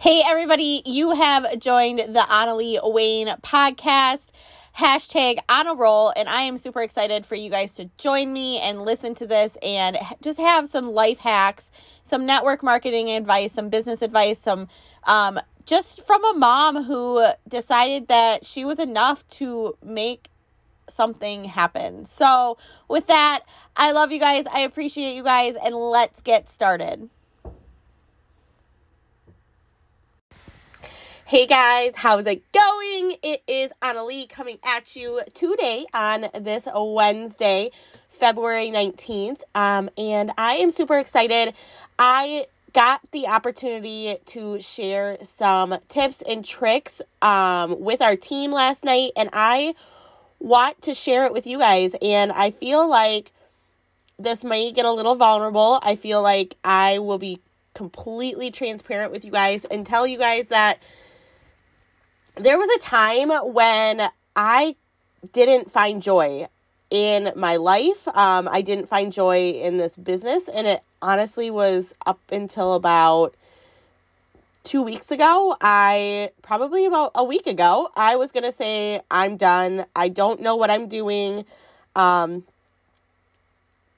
Hey, everybody, you have joined the Annalie Wayne podcast. Hashtag on a roll, and I am super excited for you guys to join me and listen to this and just have some life hacks, some network marketing advice, some business advice, some um, just from a mom who decided that she was enough to make something happen. So, with that, I love you guys. I appreciate you guys, and let's get started. Hey guys, how's it going? It is Annalie coming at you today on this Wednesday, February 19th. Um, and I am super excited. I got the opportunity to share some tips and tricks um, with our team last night, and I want to share it with you guys. And I feel like this might get a little vulnerable. I feel like I will be completely transparent with you guys and tell you guys that there was a time when I didn't find joy in my life. Um, I didn't find joy in this business, and it honestly was up until about two weeks ago. I probably about a week ago, I was gonna say, I'm done. I don't know what I'm doing. Um,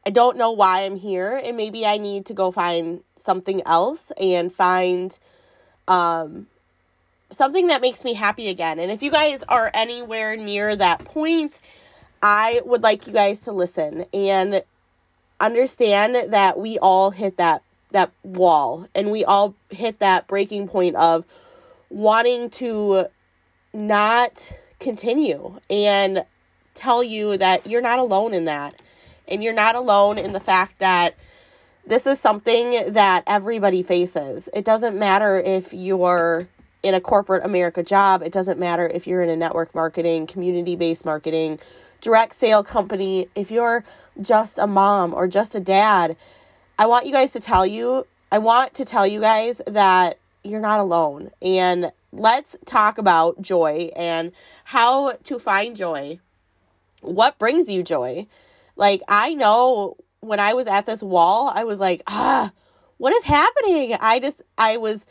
I don't know why I'm here, and maybe I need to go find something else and find um, something that makes me happy again. And if you guys are anywhere near that point, I would like you guys to listen and understand that we all hit that that wall and we all hit that breaking point of wanting to not continue and tell you that you're not alone in that. And you're not alone in the fact that this is something that everybody faces. It doesn't matter if you're in a corporate America job. It doesn't matter if you're in a network marketing, community based marketing, direct sale company, if you're just a mom or just a dad. I want you guys to tell you, I want to tell you guys that you're not alone. And let's talk about joy and how to find joy. What brings you joy? Like, I know when I was at this wall, I was like, ah, what is happening? I just, I was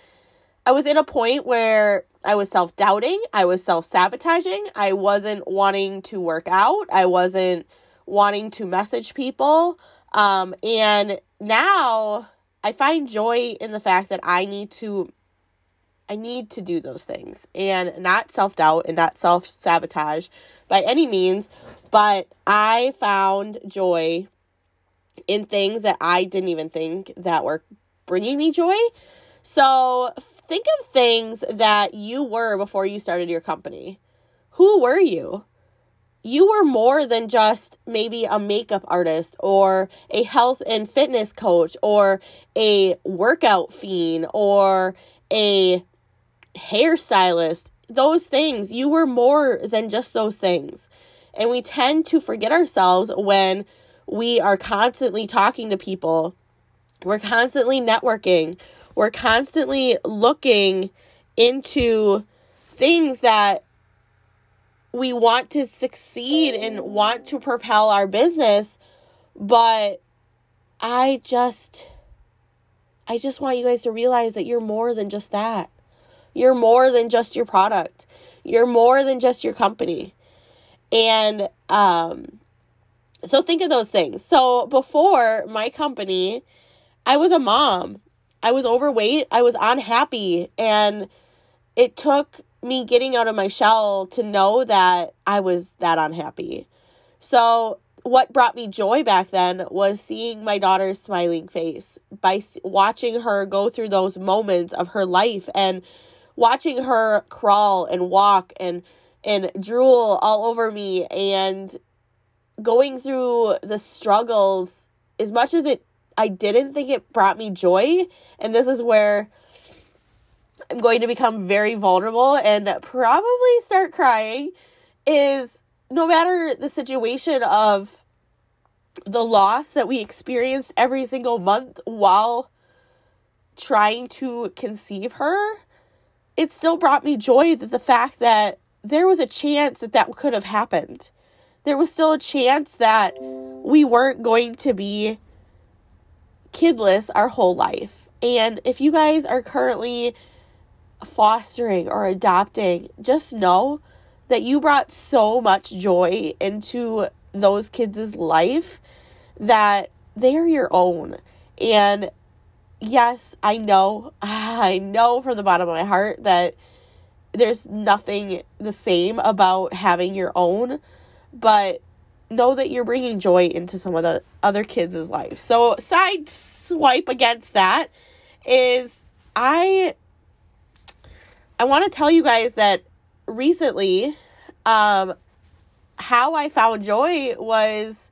I was in a point where I was self doubting, I was self sabotaging, I wasn't wanting to work out, I wasn't wanting to message people. Um, and now I find joy in the fact that I need to I need to do those things and not self doubt and not self sabotage by any means, but I found joy in things that I didn't even think that were bringing me joy. So think of things that you were before you started your company. Who were you? You were more than just maybe a makeup artist or a health and fitness coach or a workout fiend or a hairstylist. Those things, you were more than just those things. And we tend to forget ourselves when we are constantly talking to people. We're constantly networking. We're constantly looking into things that we want to succeed and want to propel our business but i just i just want you guys to realize that you're more than just that. You're more than just your product. You're more than just your company. And um so think of those things. So before my company i was a mom. I was overweight, I was unhappy, and it took me getting out of my shell to know that I was that unhappy. So, what brought me joy back then was seeing my daughter's smiling face by watching her go through those moments of her life and watching her crawl and walk and and drool all over me. And going through the struggles as much as it I didn't think it brought me joy. And this is where I'm going to become very vulnerable and probably start crying. Is no matter the situation of the loss that we experienced every single month while trying to conceive her, it still brought me joy that the fact that there was a chance that that could have happened. There was still a chance that we weren't going to be kidless our whole life. And if you guys are currently fostering or adopting, just know that you brought so much joy into those kids' life that they are your own. And yes, I know, I know from the bottom of my heart that there's nothing the same about having your own, but know that you're bringing joy into some of the other kids' life. So, side swipe against that is I I want to tell you guys that recently um how I found joy was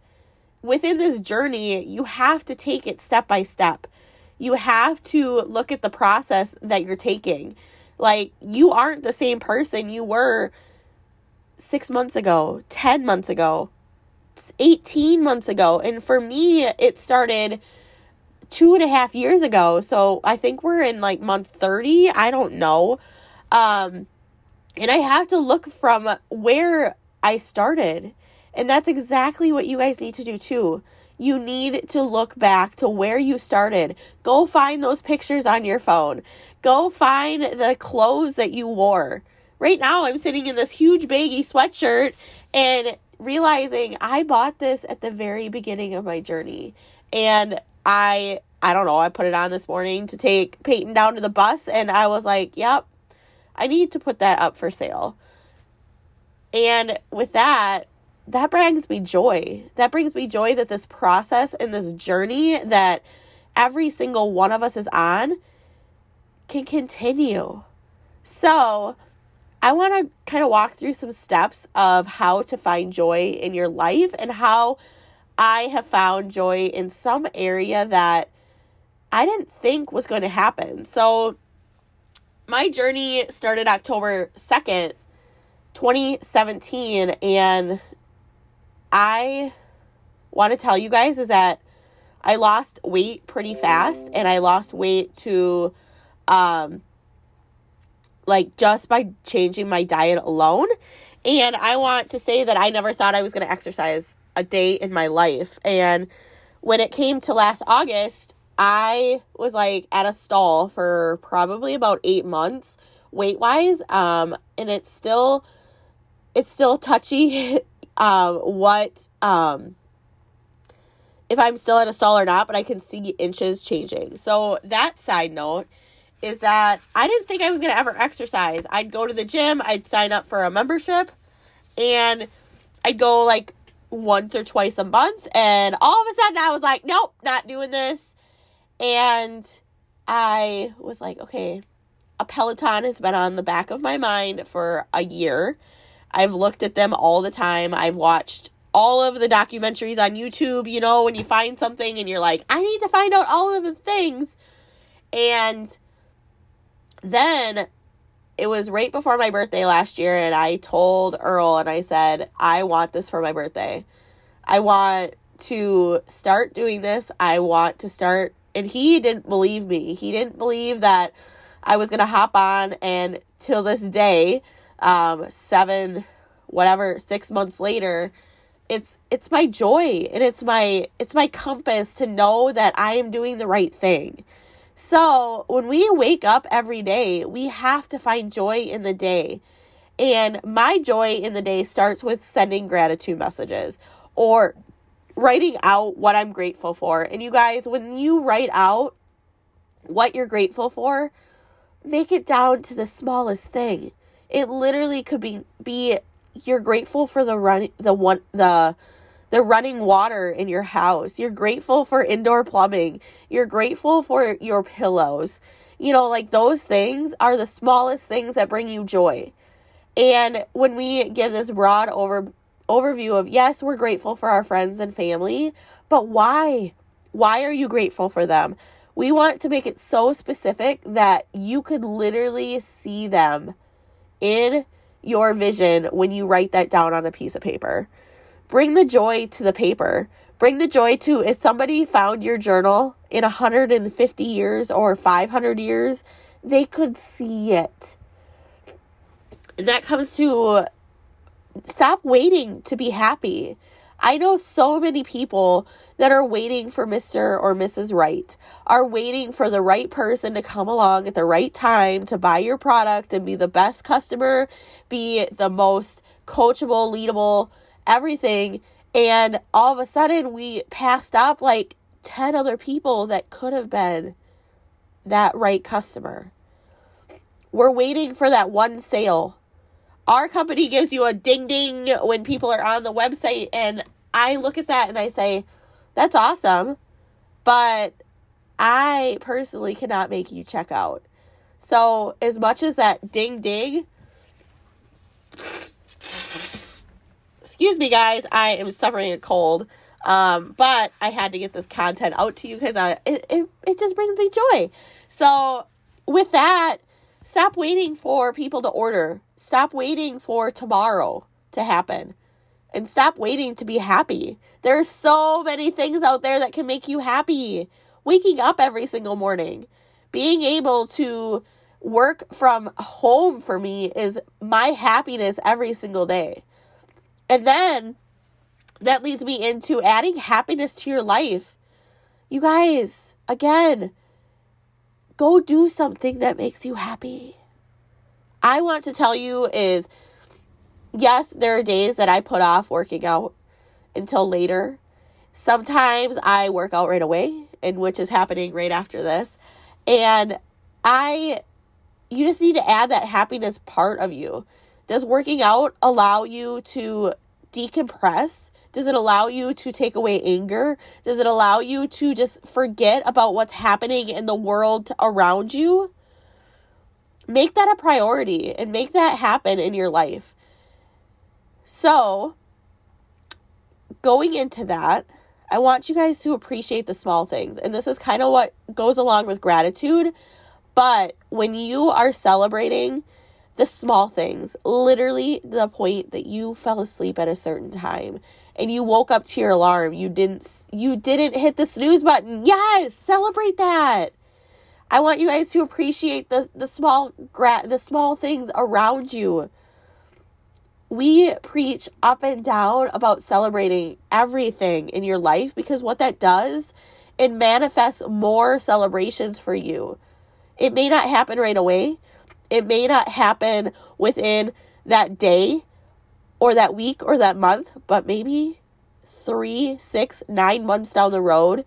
within this journey, you have to take it step by step. You have to look at the process that you're taking. Like, you aren't the same person you were six months ago, 10 months ago, 18 months ago. And for me, it started two and a half years ago. So I think we're in like month 30. I don't know. Um, and I have to look from where I started. And that's exactly what you guys need to do too. You need to look back to where you started. Go find those pictures on your phone. Go find the clothes that you wore. Right now, I'm sitting in this huge baggy sweatshirt and realizing I bought this at the very beginning of my journey. And I I don't know, I put it on this morning to take Peyton down to the bus and I was like, "Yep, I need to put that up for sale." And with that, that brings me joy. That brings me joy that this process and this journey that every single one of us is on can continue. So, I want to kind of walk through some steps of how to find joy in your life and how I have found joy in some area that I didn't think was going to happen. So, my journey started October 2nd, 2017, and I want to tell you guys is that I lost weight pretty fast and I lost weight to um like just by changing my diet alone. And I want to say that I never thought I was going to exercise a day in my life. And when it came to last August, I was like at a stall for probably about 8 months weight wise um and it's still it's still touchy um, what um, if I'm still at a stall or not, but I can see inches changing. So that side note is that I didn't think I was going to ever exercise. I'd go to the gym, I'd sign up for a membership, and I'd go like once or twice a month. And all of a sudden, I was like, nope, not doing this. And I was like, okay, a Peloton has been on the back of my mind for a year. I've looked at them all the time. I've watched all of the documentaries on YouTube, you know, when you find something and you're like, I need to find out all of the things. And then it was right before my birthday last year, and I told Earl and I said, I want this for my birthday. I want to start doing this. I want to start. And he didn't believe me. He didn't believe that I was going to hop on, and till this day, um, seven, whatever, six months later, it's it's my joy and it's my it's my compass to know that I am doing the right thing. So when we wake up every day, we have to find joy in the day. And my joy in the day starts with sending gratitude messages or writing out what I'm grateful for. And you guys, when you write out what you're grateful for, make it down to the smallest thing. It literally could be be you're grateful for the run the one the the running water in your house. You're grateful for indoor plumbing. You're grateful for your pillows. You know, like those things are the smallest things that bring you joy. And when we give this broad over overview of yes, we're grateful for our friends and family, but why? Why are you grateful for them? We want to make it so specific that you could literally see them in your vision when you write that down on a piece of paper. Bring the joy to the paper. Bring the joy to if somebody found your journal in 150 years or 500 years, they could see it. And that comes to stop waiting to be happy. I know so many people that are waiting for Mr. or Mrs. Right, are waiting for the right person to come along at the right time to buy your product and be the best customer, be the most coachable, leadable, everything. And all of a sudden, we passed up like 10 other people that could have been that right customer. We're waiting for that one sale. Our company gives you a ding ding when people are on the website, and I look at that and I say, that's awesome. But I personally cannot make you check out. So, as much as that ding ding, excuse me, guys, I am suffering a cold. Um, but I had to get this content out to you because it, it, it just brings me joy. So, with that, stop waiting for people to order. Stop waiting for tomorrow to happen and stop waiting to be happy. There are so many things out there that can make you happy. Waking up every single morning, being able to work from home for me is my happiness every single day. And then that leads me into adding happiness to your life. You guys, again, go do something that makes you happy. I want to tell you is yes, there are days that I put off working out until later. Sometimes I work out right away, and which is happening right after this. And I you just need to add that happiness part of you. Does working out allow you to decompress? Does it allow you to take away anger? Does it allow you to just forget about what's happening in the world around you? Make that a priority and make that happen in your life. So, going into that, I want you guys to appreciate the small things. And this is kind of what goes along with gratitude. But when you are celebrating the small things, literally the point that you fell asleep at a certain time and you woke up to your alarm, you didn't you didn't hit the snooze button. Yes, celebrate that. I want you guys to appreciate the the small gra- the small things around you we preach up and down about celebrating everything in your life because what that does, it manifests more celebrations for you. It may not happen right away, it may not happen within that day or that week or that month, but maybe three, six, nine months down the road,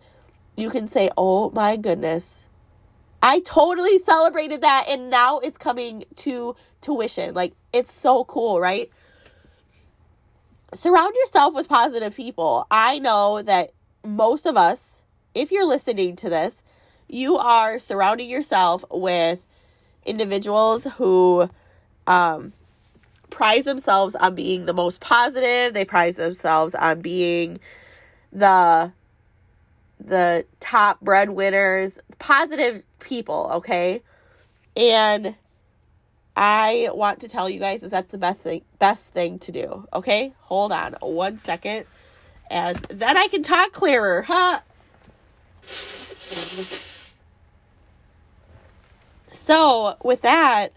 you can say, Oh my goodness, I totally celebrated that and now it's coming to tuition. Like, it's so cool, right? surround yourself with positive people. I know that most of us, if you're listening to this, you are surrounding yourself with individuals who um, prize themselves on being the most positive. They prize themselves on being the the top breadwinners, positive people, okay? And I want to tell you guys is that's the best thing best thing to do. Okay? Hold on one second. As then I can talk clearer, huh? So, with that,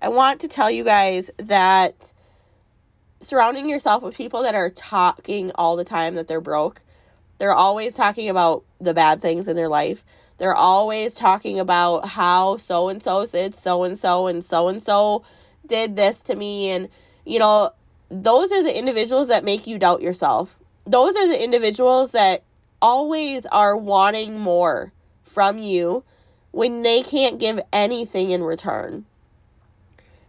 I want to tell you guys that surrounding yourself with people that are talking all the time that they're broke, they're always talking about the bad things in their life. They're always talking about how so and so said so and so and so and so did this to me. And, you know, those are the individuals that make you doubt yourself. Those are the individuals that always are wanting more from you when they can't give anything in return.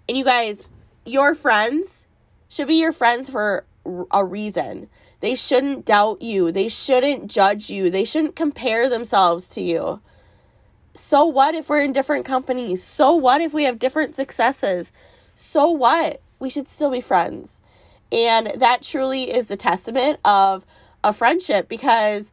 And you guys, your friends should be your friends for a reason. They shouldn't doubt you. They shouldn't judge you. They shouldn't compare themselves to you. So what if we're in different companies? So what if we have different successes? So what? We should still be friends. And that truly is the testament of a friendship because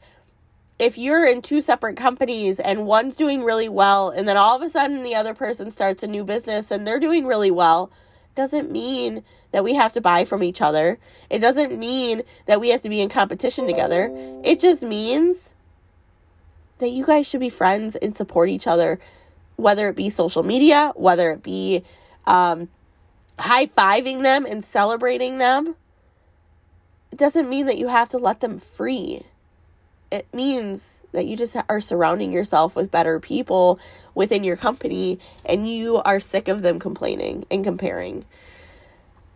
if you're in two separate companies and one's doing really well and then all of a sudden the other person starts a new business and they're doing really well, doesn't mean that we have to buy from each other. It doesn't mean that we have to be in competition together. It just means that you guys should be friends and support each other, whether it be social media, whether it be um, high fiving them and celebrating them. It doesn't mean that you have to let them free. It means that you just are surrounding yourself with better people within your company and you are sick of them complaining and comparing.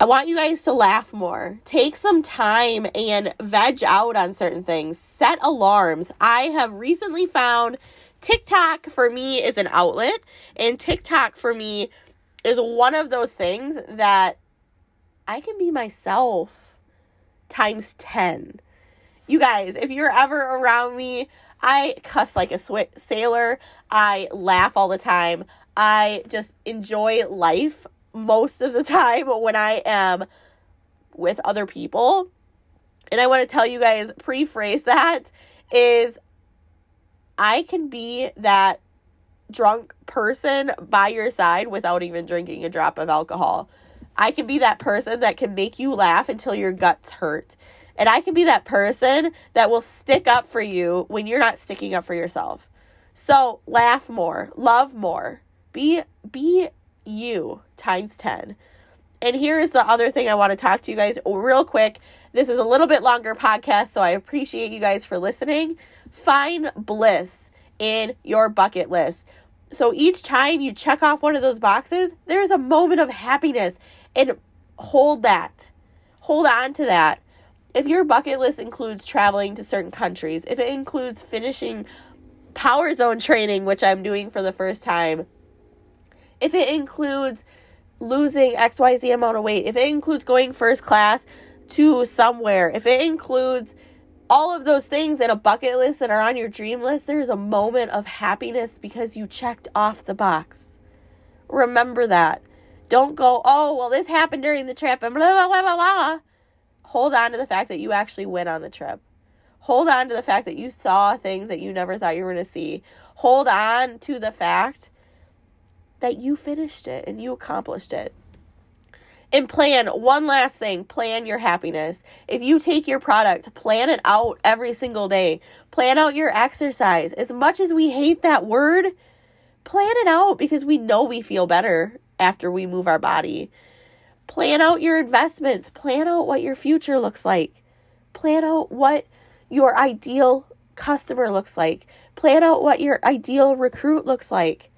I want you guys to laugh more. Take some time and veg out on certain things. Set alarms. I have recently found TikTok for me is an outlet, and TikTok for me is one of those things that I can be myself times 10. You guys, if you're ever around me, I cuss like a sw- sailor. I laugh all the time. I just enjoy life most of the time when I am with other people. And I want to tell you guys, pre-phrase that is I can be that drunk person by your side without even drinking a drop of alcohol. I can be that person that can make you laugh until your guts hurt. And I can be that person that will stick up for you when you're not sticking up for yourself. So, laugh more, love more. Be be you times 10. And here is the other thing I want to talk to you guys real quick. This is a little bit longer podcast, so I appreciate you guys for listening. Find bliss in your bucket list. So each time you check off one of those boxes, there's a moment of happiness and hold that. Hold on to that. If your bucket list includes traveling to certain countries, if it includes finishing power zone training, which I'm doing for the first time, if it includes losing XYZ amount of weight, if it includes going first class to somewhere, if it includes all of those things in a bucket list that are on your dream list, there's a moment of happiness because you checked off the box. Remember that. Don't go, oh, well, this happened during the trip and blah, blah, blah, blah, blah. Hold on to the fact that you actually went on the trip. Hold on to the fact that you saw things that you never thought you were going to see. Hold on to the fact that you finished it and you accomplished it. And plan one last thing plan your happiness. If you take your product, plan it out every single day. Plan out your exercise. As much as we hate that word, plan it out because we know we feel better after we move our body. Plan out your investments. Plan out what your future looks like. Plan out what your ideal customer looks like. Plan out what your ideal recruit looks like.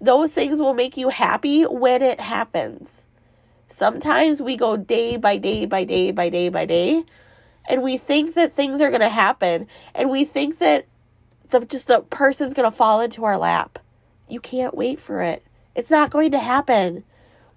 Those things will make you happy when it happens. Sometimes we go day by day by day by day by day and we think that things are going to happen and we think that the just the person's going to fall into our lap. You can't wait for it. It's not going to happen.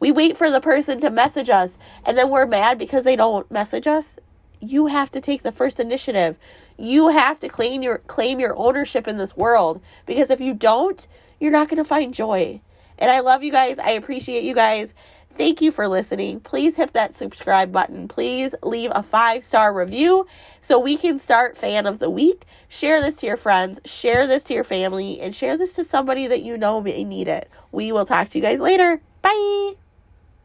We wait for the person to message us and then we're mad because they don't message us. You have to take the first initiative. You have to claim your claim your ownership in this world because if you don't, you're not going to find joy. And I love you guys. I appreciate you guys. Thank you for listening. Please hit that subscribe button. Please leave a five star review so we can start fan of the week. Share this to your friends, share this to your family, and share this to somebody that you know may need it. We will talk to you guys later. Bye.